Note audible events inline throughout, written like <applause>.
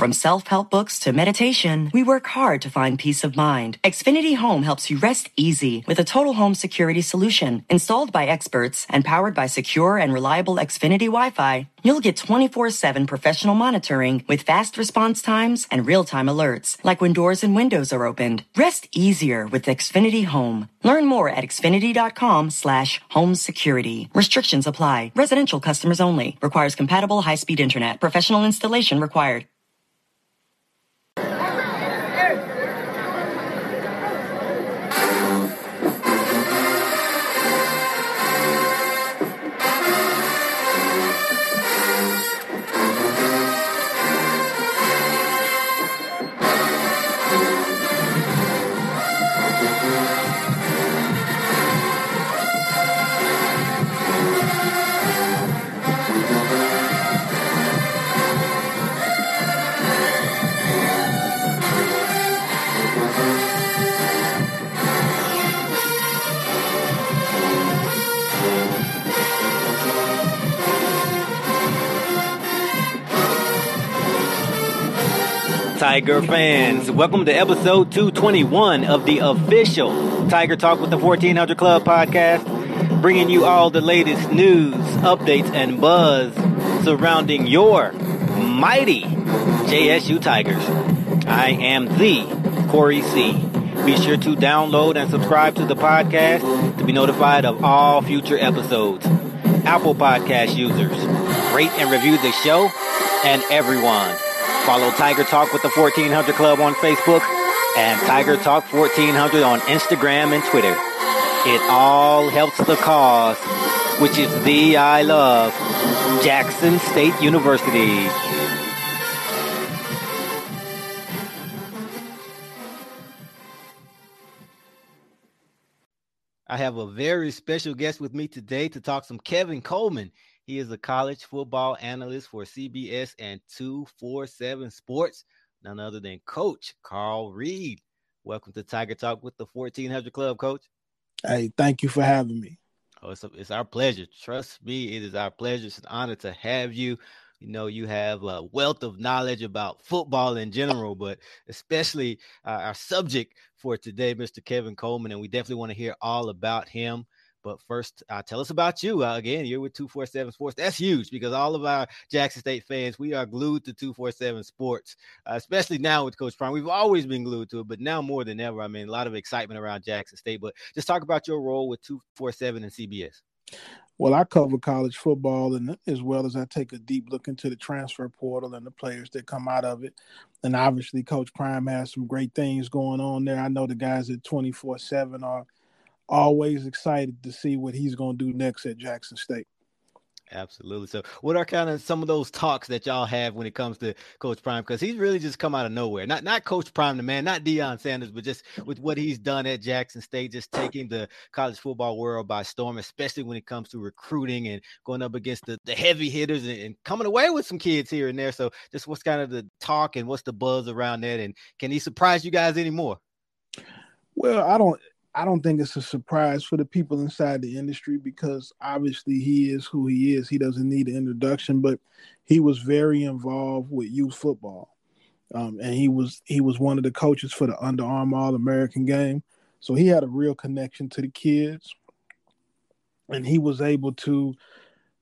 From self help books to meditation, we work hard to find peace of mind. Xfinity Home helps you rest easy with a total home security solution. Installed by experts and powered by secure and reliable Xfinity Wi Fi, you'll get 24 7 professional monitoring with fast response times and real time alerts, like when doors and windows are opened. Rest easier with Xfinity Home. Learn more at xfinity.com slash home security. Restrictions apply. Residential customers only. Requires compatible high speed internet. Professional installation required. Tiger fans, welcome to episode 221 of the official Tiger Talk with the 1400 Club podcast, bringing you all the latest news, updates, and buzz surrounding your mighty JSU Tigers. I am the Corey C. Be sure to download and subscribe to the podcast to be notified of all future episodes. Apple Podcast users, rate and review the show and everyone. Follow Tiger Talk with the 1400 Club on Facebook and Tiger Talk 1400 on Instagram and Twitter. It all helps the cause, which is the I love Jackson State University. I have a very special guest with me today to talk some Kevin Coleman. He is a college football analyst for CBS and 247 Sports, none other than Coach Carl Reed. Welcome to Tiger Talk with the 1400 Club, Coach. Hey, thank you for having me. Oh, it's, a, it's our pleasure. Trust me, it is our pleasure. It's an honor to have you. You know, you have a wealth of knowledge about football in general, but especially uh, our subject for today, Mr. Kevin Coleman. And we definitely want to hear all about him. But first, uh, tell us about you. Uh, again, you're with 247 Sports. That's huge because all of our Jackson State fans, we are glued to 247 Sports, uh, especially now with Coach Prime. We've always been glued to it, but now more than ever. I mean, a lot of excitement around Jackson State. But just talk about your role with 247 and CBS. Well, I cover college football, and as well as I take a deep look into the transfer portal and the players that come out of it. And obviously, Coach Prime has some great things going on there. I know the guys at 24 7 are always excited to see what he's going to do next at Jackson State. Absolutely. So, what are kind of some of those talks that y'all have when it comes to Coach Prime? Because he's really just come out of nowhere. Not not Coach Prime, the man, not Deion Sanders, but just with what he's done at Jackson State, just taking the college football world by storm, especially when it comes to recruiting and going up against the, the heavy hitters and, and coming away with some kids here and there. So, just what's kind of the talk and what's the buzz around that? And can he surprise you guys anymore? Well, I don't. I don't think it's a surprise for the people inside the industry because obviously he is who he is. He doesn't need an introduction, but he was very involved with youth football, um, and he was he was one of the coaches for the Under Armour All American game. So he had a real connection to the kids, and he was able to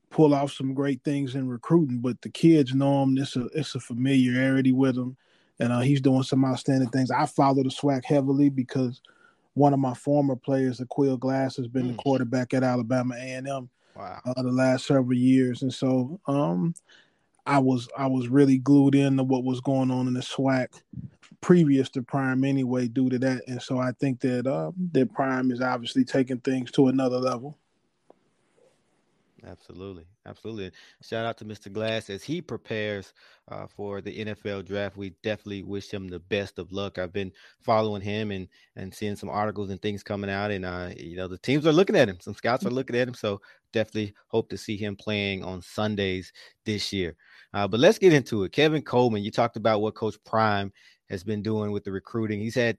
pull off some great things in recruiting. But the kids know him. It's a it's a familiarity with him, and uh, he's doing some outstanding things. I follow the SWAC heavily because one of my former players, Aqeel Glass, has been mm. the quarterback at Alabama A and M wow. uh, the last several years, and so um, I was I was really glued into what was going on in the SWAC previous to Prime anyway, due to that, and so I think that uh, that Prime is obviously taking things to another level. Absolutely, absolutely. Shout out to Mr. Glass as he prepares uh, for the NFL draft. We definitely wish him the best of luck. I've been following him and and seeing some articles and things coming out, and uh, you know the teams are looking at him. Some scouts are looking at him, so definitely hope to see him playing on Sundays this year. Uh, but let's get into it. Kevin Coleman, you talked about what Coach Prime has been doing with the recruiting. He's had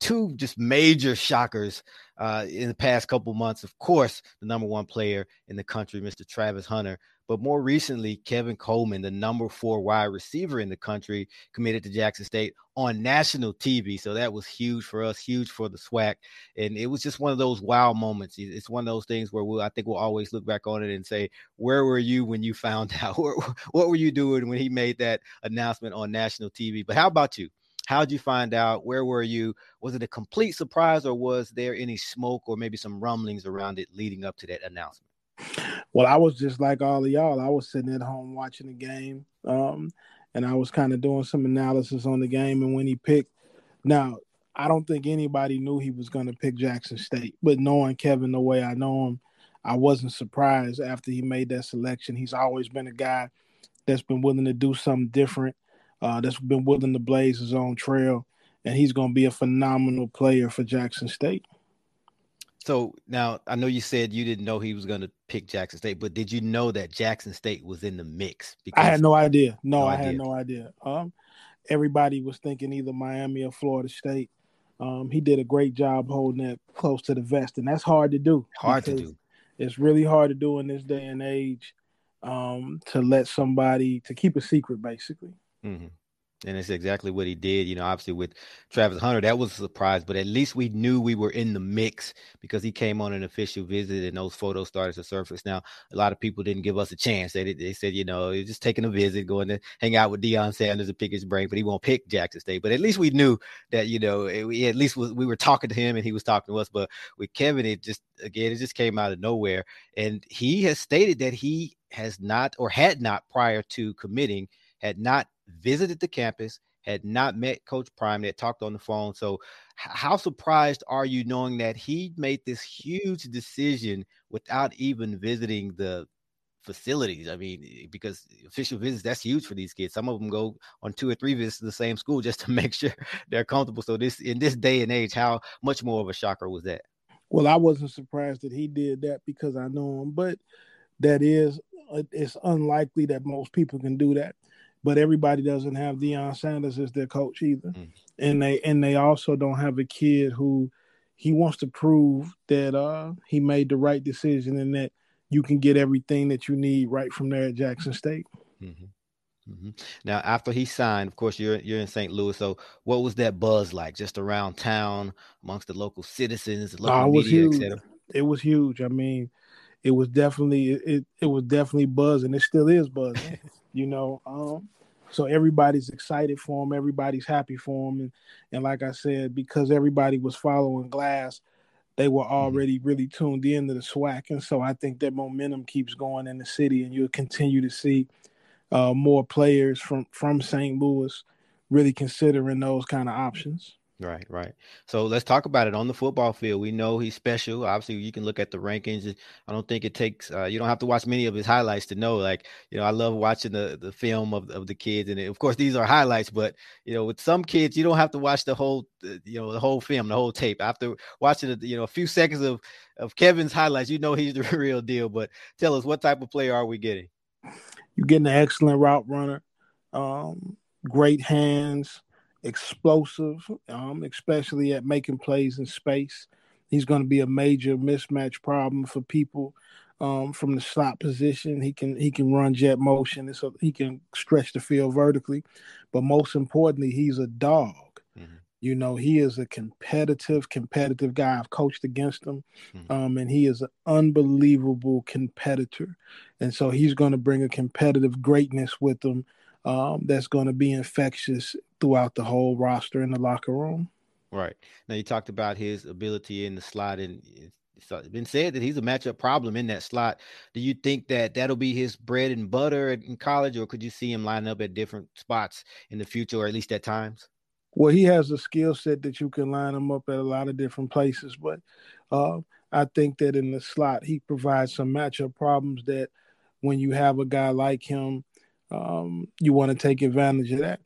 two just major shockers uh, in the past couple months. Of course, the number one player in the country, Mr. Travis Hunter, but more recently, Kevin Coleman, the number four wide receiver in the country, committed to Jackson State on national TV. So that was huge for us, huge for the SWAC, and it was just one of those wow moments. It's one of those things where we'll, I think we'll always look back on it and say, "Where were you when you found <laughs> out? what were you doing when he made that announcement on national TV?" But how about you? How'd you find out? Where were you? Was it a complete surprise or was there any smoke or maybe some rumblings around it leading up to that announcement? Well, I was just like all of y'all. I was sitting at home watching the game. Um, and I was kind of doing some analysis on the game and when he picked now I don't think anybody knew he was going to pick Jackson State, but knowing Kevin the way I know him, I wasn't surprised after he made that selection. He's always been a guy that's been willing to do something different uh, that's been willing to blaze his own trail, and he's going to be a phenomenal player for Jackson State. So now I know you said you didn't know he was going to pick Jackson State, but did you know that Jackson State was in the mix? Because I had no idea. No, no I idea. had no idea. Um, everybody was thinking either Miami or Florida State. Um, he did a great job holding that close to the vest, and that's hard to do. Hard to do. It's really hard to do in this day and age um, to let somebody to keep a secret, basically. Mm-hmm. And it's exactly what he did. You know, obviously with Travis Hunter, that was a surprise, but at least we knew we were in the mix because he came on an official visit and those photos started to surface. Now, a lot of people didn't give us a chance. They, they said, you know, he's just taking a visit, going to hang out with Deion Sanders and pick his brain, but he won't pick Jackson State. But at least we knew that, you know, it, at least we were talking to him and he was talking to us. But with Kevin, it just, again, it just came out of nowhere. And he has stated that he has not or had not prior to committing, had not visited the campus, had not met Coach Prime, that talked on the phone. So, how surprised are you knowing that he made this huge decision without even visiting the facilities? I mean, because official visits that's huge for these kids. Some of them go on two or three visits to the same school <laughs> just to make sure <laughs> they're comfortable. So, this in this day and age, how much more of a shocker was that? Well, I wasn't surprised that he did that because I know him, but that is uh, it's unlikely that most people can do that but everybody doesn't have Deion Sanders as their coach either, mm. and they and they also don't have a kid who he wants to prove that uh, he made the right decision and that you can get everything that you need right from there at Jackson State. Mm-hmm. Mm-hmm. Now, after he signed, of course, you're you're in St. Louis. So, what was that buzz like, just around town, amongst the local citizens, the local oh, media, etc.? It was huge. I mean, it was definitely it it was definitely buzzing. It still is buzzing. <laughs> you know. Um, so everybody's excited for him, everybody's happy for him, and and like I said, because everybody was following Glass, they were mm-hmm. already mm-hmm. really tuned in to the SWAC, and so I think that momentum keeps going in the city, and you'll continue to see uh, more players from from St. Louis really considering those kind of options. Right, right. So let's talk about it on the football field. We know he's special. Obviously, you can look at the rankings. I don't think it takes. Uh, you don't have to watch many of his highlights to know. Like, you know, I love watching the the film of of the kids, and of course, these are highlights. But you know, with some kids, you don't have to watch the whole, uh, you know, the whole film, the whole tape. After watching, you know, a few seconds of of Kevin's highlights, you know he's <laughs> the real deal. But tell us, what type of player are we getting? You're getting an excellent route runner, um, great hands explosive, um, especially at making plays in space. He's going to be a major mismatch problem for people um, from the slot position. He can he can run jet motion, and so he can stretch the field vertically. But most importantly, he's a dog. Mm-hmm. You know, he is a competitive, competitive guy. I've coached against him, mm-hmm. um, and he is an unbelievable competitor. And so he's going to bring a competitive greatness with him um, that's going to be infectious throughout the whole roster in the locker room. Right. Now you talked about his ability in the slot, and it's been said that he's a matchup problem in that slot. Do you think that that'll be his bread and butter in college, or could you see him line up at different spots in the future, or at least at times? Well, he has a skill set that you can line him up at a lot of different places, but uh, I think that in the slot he provides some matchup problems that when you have a guy like him, um, you want to take advantage of that.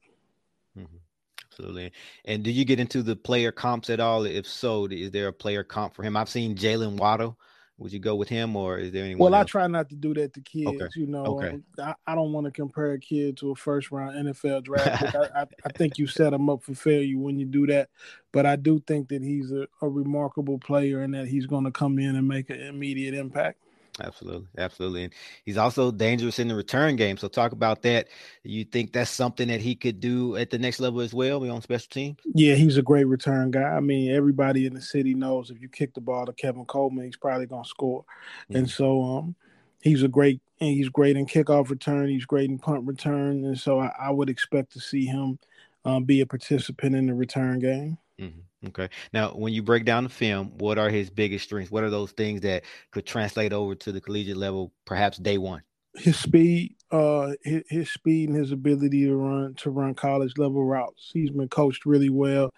Absolutely. And do you get into the player comps at all? If so, is there a player comp for him? I've seen Jaylen Waddle would you go with him or is there anyone? Well, else? I try not to do that to kids. Okay. You know, okay. I, I, don't want to compare a kid to a first round NFL draft. <laughs> I, I, I, think you set him up for failure when you do that. But I do think that he's a, a remarkable player and that he's going to come in and make an immediate impact. Absolutely, absolutely, and he's also dangerous in the return game. So talk about that. You think that's something that he could do at the next level as well, be on special teams? Yeah, he's a great return guy. I mean, everybody in the city knows if you kick the ball to Kevin Coleman, he's probably gonna score. Mm-hmm. And so, um, he's a great and he's great in kickoff return. He's great in punt return, and so I, I would expect to see him um, be a participant in the return game. Mm-hmm. Okay. Now, when you break down the film, what are his biggest strengths? What are those things that could translate over to the collegiate level, perhaps day one? His speed, uh, his, his speed and his ability to run to run college level routes. He's been coached really well.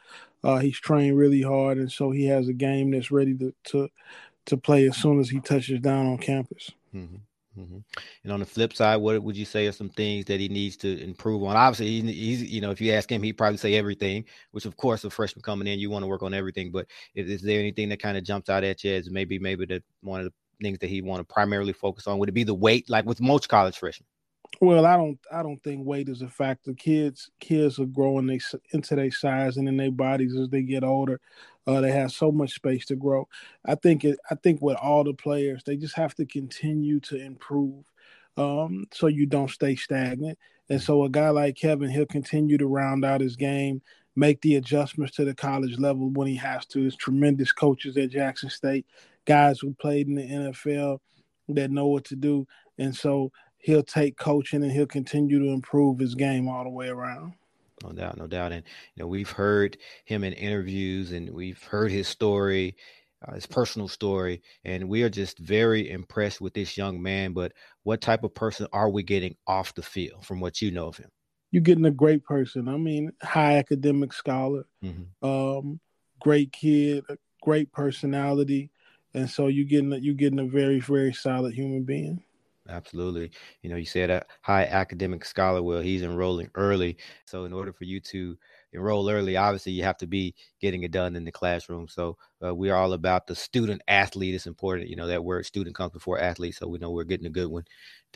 Uh, he's trained really hard, and so he has a game that's ready to to to play as soon as he touches down on campus. Mm-hmm. Mm-hmm. And on the flip side, what would you say are some things that he needs to improve on? Obviously, he's, you know, if you ask him, he'd probably say everything, which of course, a freshman coming in, you want to work on everything. But is, is there anything that kind of jumps out at you as maybe, maybe the one of the things that he want to primarily focus on? Would it be the weight, like with most college freshmen? Well, I don't, I don't think weight is a factor. Kids, kids are growing they, into their size and in their bodies as they get older. Uh, they have so much space to grow. I think it. I think with all the players, they just have to continue to improve, um, so you don't stay stagnant. And so a guy like Kevin, he'll continue to round out his game, make the adjustments to the college level when he has to. There's tremendous coaches at Jackson State, guys who played in the NFL that know what to do, and so he'll take coaching and he'll continue to improve his game all the way around. No doubt, no doubt. And you know, we've heard him in interviews, and we've heard his story, uh, his personal story, and we are just very impressed with this young man. But what type of person are we getting off the field from what you know of him? You're getting a great person. I mean, high academic scholar, mm-hmm. um, great kid, great personality, and so you're getting a, you're getting a very very solid human being. Absolutely. You know, you said a high academic scholar. Well, he's enrolling early. So, in order for you to enroll early, obviously, you have to be getting it done in the classroom. So, uh, we're all about the student athlete. It's important. You know, that word student comes before athlete. So, we know we're getting a good one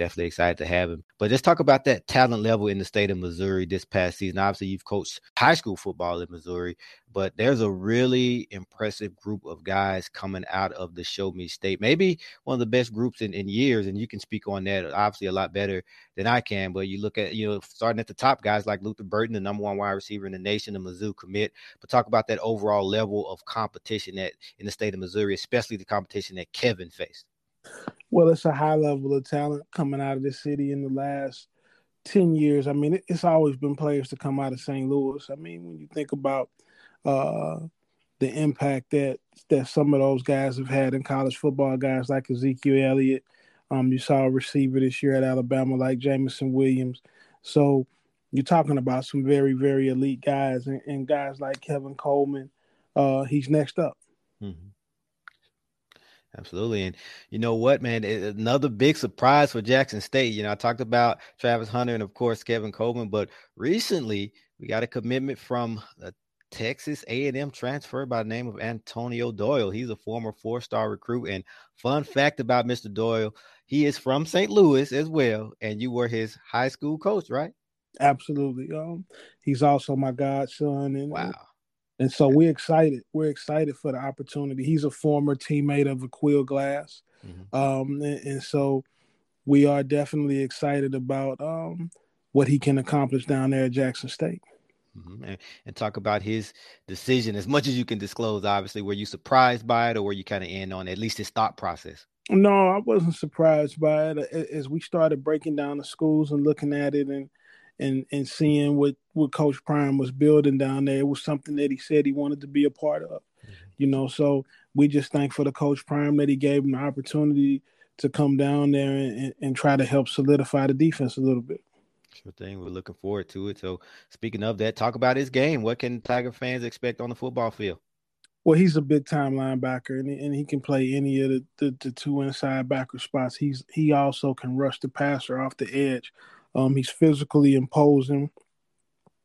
definitely excited to have him. But let's talk about that talent level in the state of Missouri this past season. Obviously, you've coached high school football in Missouri, but there's a really impressive group of guys coming out of the Show Me State. Maybe one of the best groups in, in years, and you can speak on that obviously a lot better than I can. But you look at, you know, starting at the top guys like Luther Burden, the number one wide receiver in the nation, the Mizzou commit. But talk about that overall level of competition that in the state of Missouri, especially the competition that Kevin faced. Well, it's a high level of talent coming out of this city in the last 10 years. I mean, it's always been players to come out of St. Louis. I mean, when you think about uh, the impact that that some of those guys have had in college football, guys like Ezekiel Elliott, um, you saw a receiver this year at Alabama like Jameson Williams. So you're talking about some very, very elite guys and, and guys like Kevin Coleman. Uh, he's next up. Mm-hmm. Absolutely. And you know what, man? Another big surprise for Jackson State. You know, I talked about Travis Hunter and, of course, Kevin Coleman, but recently we got a commitment from a Texas A&M transfer by the name of Antonio Doyle. He's a former four-star recruit. And fun fact about Mr. Doyle, he is from St. Louis as well. And you were his high school coach, right? Absolutely. Um, he's also my godson. And wow. And so we're excited. We're excited for the opportunity. He's a former teammate of Aqeel Glass. Mm-hmm. Um, and, and, so we are definitely excited about um, what he can accomplish down there at Jackson State. Mm-hmm. And, and, talk about his decision as much as you can disclose. Obviously, were you surprised by it, or were you kind of in on at least his thought process? No, I wasn't surprised by it. As we started breaking down the schools and looking at it, and and and seeing what what Coach Prime was building down there. It was something that he said he wanted to be a part of. Mm-hmm. You know, so we just thank for the Coach Prime that he gave him the opportunity to come down there and, and try to help solidify the defense a little bit. Sure thing. We're looking forward to it. So, speaking of that, talk about his game. What can Tiger fans expect on the football field? Well, he's a big time linebacker, and, and he can play any of the, the, the, two inside backer spots. He's he also can rush the passer off the edge. Um, he's physically imposing.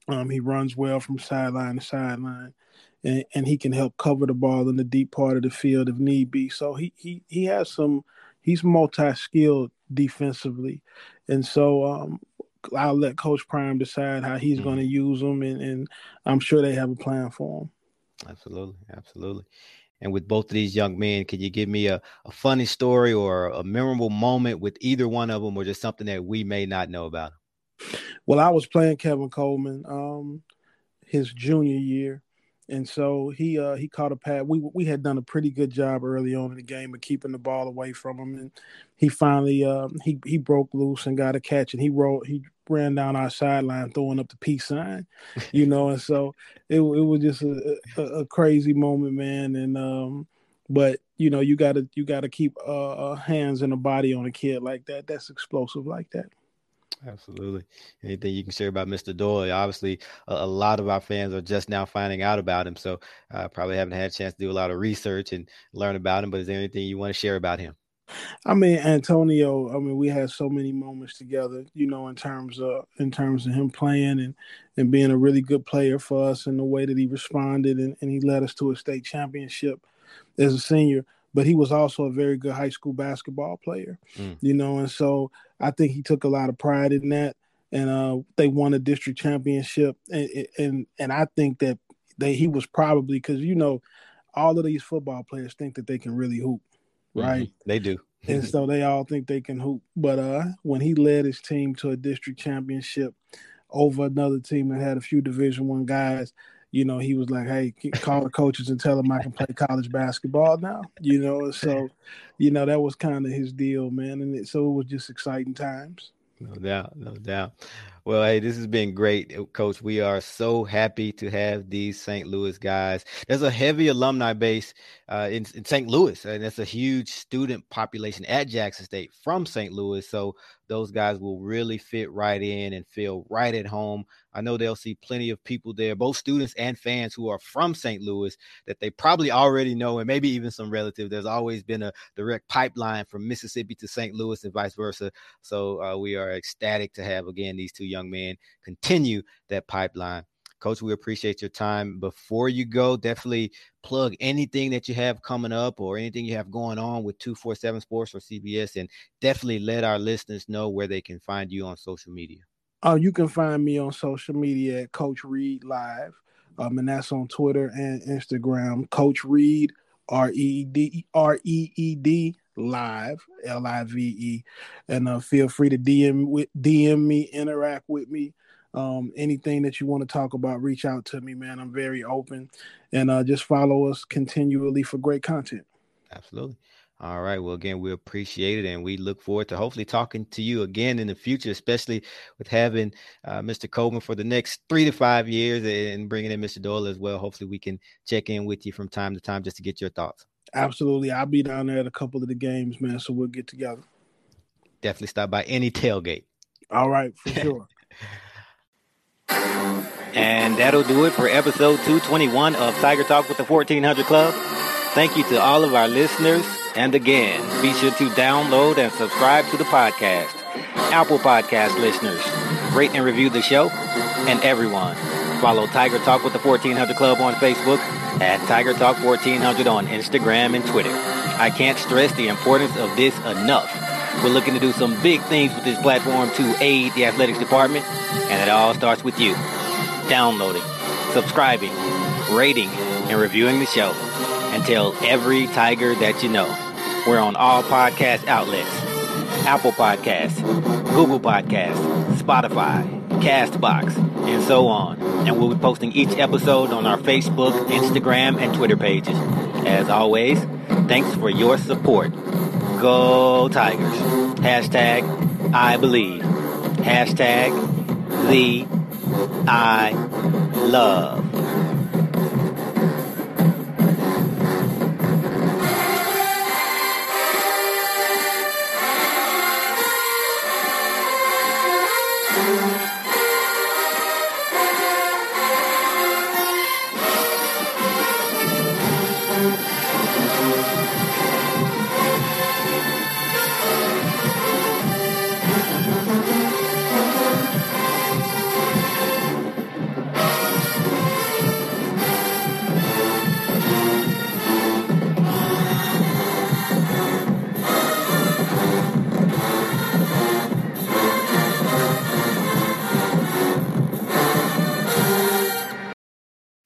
Um, he runs well from sideline to sideline, and, and he can help cover the ball in the deep part of the field if need be. So he he he has some. He's multi skilled defensively, and so um, I'll let Coach Prime decide how he's mm-hmm. going to use them, and, and I'm sure they have a plan for him. Absolutely, absolutely. And with both of these young men, can you give me a, a funny story or a memorable moment with either one of them, or just something that we may not know about? Well, I was playing Kevin Coleman um, his junior year, and so he uh, he caught a pass. We we had done a pretty good job early on in the game of keeping the ball away from him, and he finally uh, he he broke loose and got a catch, and he rolled he ran down our sideline throwing up the peace sign, you <laughs> know, and so it it was just a, a, a crazy moment, man, and um, but you know you gotta you gotta keep uh, uh hands and a body on a kid like that. That's explosive like that. Absolutely. Anything you can share about Mr. Doyle? Obviously, a, a, lot of our fans are just now finding out about him, so uh, probably haven't had a chance to do a lot of research and learn about him. But is there anything you want to share about him? I mean, Antonio. I mean, we had so many moments together. You know, in terms of in terms of him playing and and being a really good player for us, and the way that he responded, and, and he led us to a state championship as a senior but he was also a very good high school basketball player, mm. you know, and so I think he took a lot of pride in that. And uh, they won a district championship, and and and I think that that he was probably because you know all of these football players think that they can really hoop, mm-hmm. right? Mm-hmm. They do, and so they all think they can hoop. But uh, when he led his team to a district championship over another team that had a few Division One guys, you know, he was like, "Hey, call the coaches and tell them I can play college basketball now." You know, so, you know, that was kind of his deal, man, and it, so it was just exciting times. No doubt, no doubt. Well, hey, this has been great, uh, Coach. We are so happy to have these St. Louis guys. There's a heavy alumni base uh, in, in St. Louis, and it's a huge student population at Jackson State from St. Louis. So those guys will really fit right in and feel right at home. I know they'll see plenty of people there, both students and fans who are from St. Louis that they probably already know, and maybe even some relatives. There's always been a direct pipeline from Mississippi to St. Louis and vice versa. So uh, we are ecstatic to have again these two young men continue that pipeline. Coach, we appreciate your time. Before you go, definitely plug anything that you have coming up or anything you have going on with 247 Sports or CBS, and definitely let our listeners know where they can find you on social media. Uh, you can find me on social media at Coach Reed Live, um, and that's on Twitter and Instagram. Coach Reed, R E D R E E D live L I V E, and uh, feel free to DM with DM me, interact with me. Um, anything that you want to talk about, reach out to me, man. I'm very open, and uh, just follow us continually for great content. Absolutely. All right. Well, again, we appreciate it, and we look forward to hopefully talking to you again in the future, especially with having uh, Mr. Coleman for the next three to five years, and bringing in Mr. Doyle as well. Hopefully, we can check in with you from time to time just to get your thoughts. Absolutely. I'll be down there at a couple of the games, man. So we'll get together. Definitely stop by any tailgate. All right, for <laughs> sure. and that'll do it for episode 221 of Tiger Talk with the 1400 Club. Thank you to all of our listeners. And again, be sure to download and subscribe to the podcast. Apple Podcast listeners, rate and review the show. And everyone, follow Tiger Talk with the 1400 Club on Facebook at Tiger Talk 1400 on Instagram and Twitter. I can't stress the importance of this enough. We're looking to do some big things with this platform to aid the athletics department, and it all starts with you. Downloading, subscribing, rating, and reviewing the show. And tell every Tiger that you know. We're on all podcast outlets. Apple Podcasts, Google Podcasts, Spotify, Castbox, and so on. And we'll be posting each episode on our Facebook, Instagram, and Twitter pages. As always, thanks for your support. Go Tigers. Hashtag I believe. Hashtag the I love.